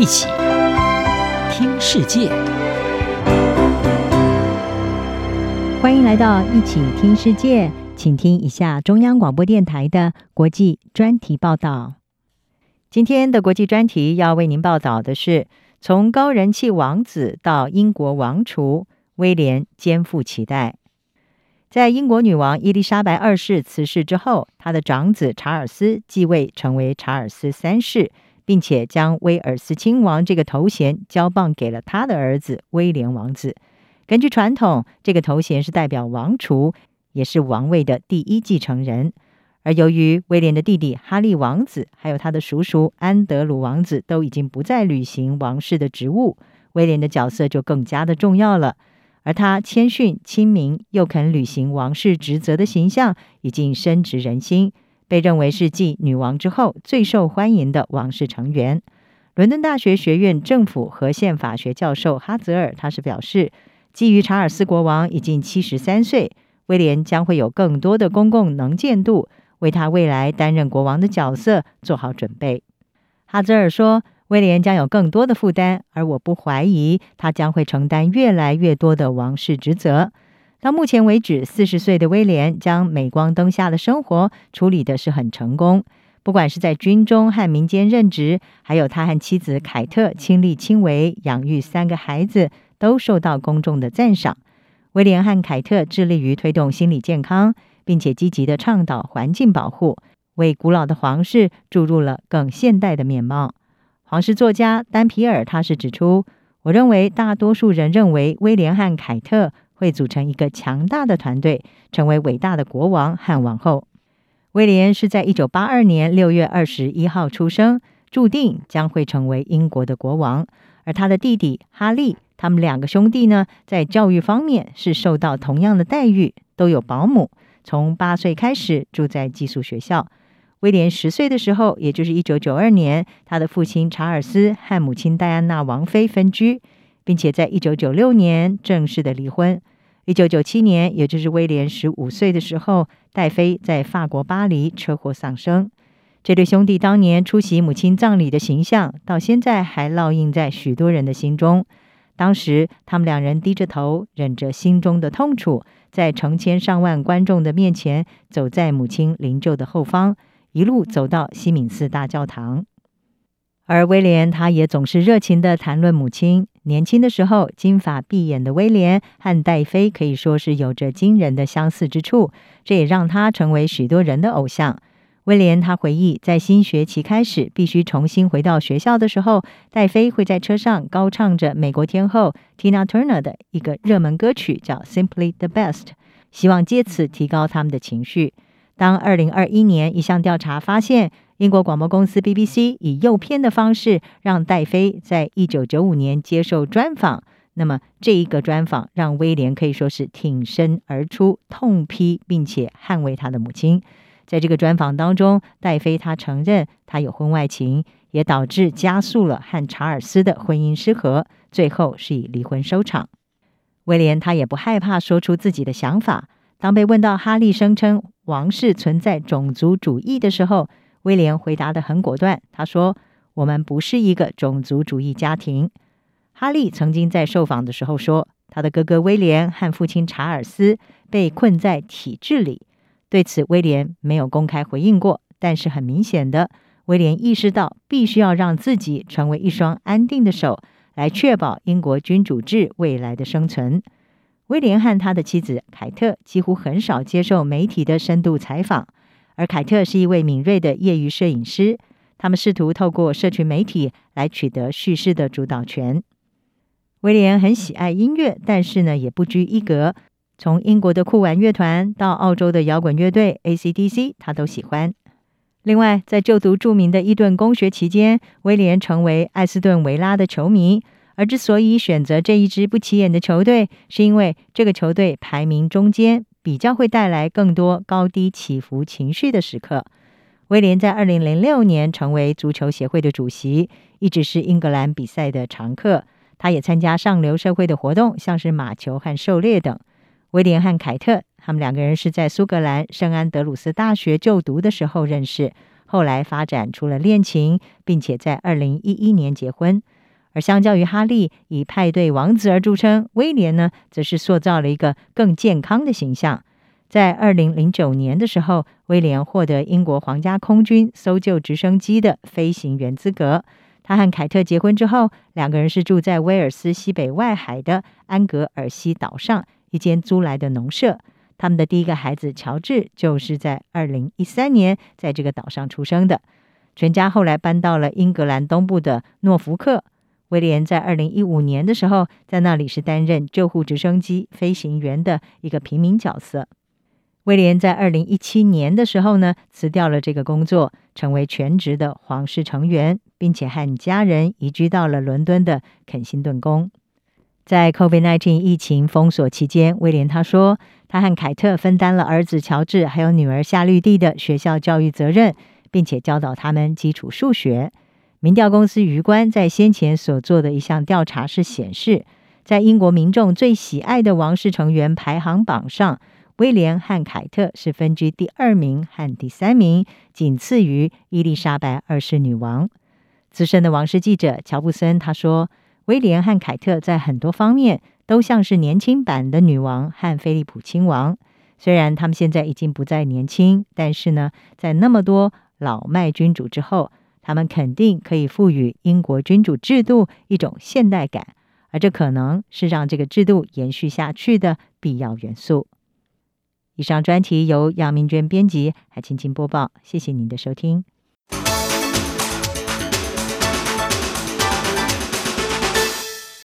一起听世界，欢迎来到一起听世界，请听一下中央广播电台的国际专题报道。今天的国际专题要为您报道的是：从高人气王子到英国王储，威廉肩负期待。在英国女王伊丽莎白二世辞世之后，她的长子查尔斯继位，成为查尔斯三世，并且将威尔斯亲王这个头衔交棒给了他的儿子威廉王子。根据传统，这个头衔是代表王储，也是王位的第一继承人。而由于威廉的弟弟哈利王子，还有他的叔叔安德鲁王子都已经不再履行王室的职务，威廉的角色就更加的重要了。而他谦逊、亲民又肯履行王室职责的形象，已经深植人心，被认为是继女王之后最受欢迎的王室成员。伦敦大学学院政府和宪法学教授哈泽尔，他是表示，基于查尔斯国王已经七十三岁，威廉将会有更多的公共能见度，为他未来担任国王的角色做好准备。哈泽尔说。威廉将有更多的负担，而我不怀疑他将会承担越来越多的王室职责。到目前为止，四十岁的威廉将镁光灯下的生活处理的是很成功，不管是在军中和民间任职，还有他和妻子凯特亲力亲为养育三个孩子，都受到公众的赞赏。威廉和凯特致力于推动心理健康，并且积极地倡导环境保护，为古老的皇室注入了更现代的面貌。皇室作家丹皮尔他是指出，我认为大多数人认为威廉和凯特会组成一个强大的团队，成为伟大的国王和王后。威廉是在一九八二年六月二十一号出生，注定将会成为英国的国王。而他的弟弟哈利，他们两个兄弟呢，在教育方面是受到同样的待遇，都有保姆，从八岁开始住在寄宿学校。威廉十岁的时候，也就是一九九二年，他的父亲查尔斯和母亲戴安娜王妃分居，并且在一九九六年正式的离婚。一九九七年，也就是威廉十五岁的时候，戴妃在法国巴黎车祸丧生。这对兄弟当年出席母亲葬礼的形象，到现在还烙印在许多人的心中。当时，他们两人低着头，忍着心中的痛楚，在成千上万观众的面前，走在母亲灵柩的后方。一路走到西敏寺大教堂，而威廉他也总是热情地谈论母亲。年轻的时候，金发碧眼的威廉和戴妃可以说是有着惊人的相似之处，这也让他成为许多人的偶像。威廉他回忆，在新学期开始必须重新回到学校的时候，戴妃会在车上高唱着美国天后 Tina Turner 的一个热门歌曲，叫《Simply the Best》，希望借此提高他们的情绪。当二零二一年一项调查发现，英国广播公司 BBC 以诱骗的方式让戴妃在一九九五年接受专访，那么这一个专访让威廉可以说是挺身而出，痛批并且捍卫他的母亲。在这个专访当中，戴妃她承认她有婚外情，也导致加速了和查尔斯的婚姻失和，最后是以离婚收场。威廉他也不害怕说出自己的想法。当被问到哈利声称王室存在种族主义的时候，威廉回答得很果断。他说：“我们不是一个种族主义家庭。”哈利曾经在受访的时候说，他的哥哥威廉和父亲查尔斯被困在体制里。对此，威廉没有公开回应过。但是很明显的，威廉意识到必须要让自己成为一双安定的手，来确保英国君主制未来的生存。威廉和他的妻子凯特几乎很少接受媒体的深度采访，而凯特是一位敏锐的业余摄影师。他们试图透过社群媒体来取得叙事的主导权。威廉很喜爱音乐，但是呢，也不拘一格，从英国的酷玩乐团到澳洲的摇滚乐队 AC/DC，他都喜欢。另外，在就读著名的伊顿公学期间，威廉成为艾斯顿维拉的球迷。而之所以选择这一支不起眼的球队，是因为这个球队排名中间，比较会带来更多高低起伏情绪的时刻。威廉在二零零六年成为足球协会的主席，一直是英格兰比赛的常客。他也参加上流社会的活动，像是马球和狩猎等。威廉和凯特他们两个人是在苏格兰圣安德鲁斯大学就读的时候认识，后来发展出了恋情，并且在二零一一年结婚。而相较于哈利以派对王子而著称，威廉呢，则是塑造了一个更健康的形象。在二零零九年的时候，威廉获得英国皇家空军搜救直升机的飞行员资格。他和凯特结婚之后，两个人是住在威尔斯西北外海的安格尔西岛上一间租来的农舍。他们的第一个孩子乔治就是在二零一三年在这个岛上出生的。全家后来搬到了英格兰东部的诺福克。威廉在二零一五年的时候，在那里是担任救护直升机飞行员的一个平民角色。威廉在二零一七年的时候呢，辞掉了这个工作，成为全职的皇室成员，并且和家人移居到了伦敦的肯辛顿宫。在 COVID-19 疫情封锁期间，威廉他说，他和凯特分担了儿子乔治还有女儿夏绿蒂的学校教育责任，并且教导他们基础数学。民调公司鱼观在先前所做的一项调查是显示，在英国民众最喜爱的王室成员排行榜上，威廉和凯特是分居第二名和第三名，仅次于伊丽莎白二世女王。资深的王室记者乔布森他说，威廉和凯特在很多方面都像是年轻版的女王和菲利普亲王。虽然他们现在已经不再年轻，但是呢，在那么多老迈君主之后。他们肯定可以赋予英国君主制度一种现代感，而这可能是让这个制度延续下去的必要元素。以上专题由杨明娟编辑，还请播报。谢谢您的收听。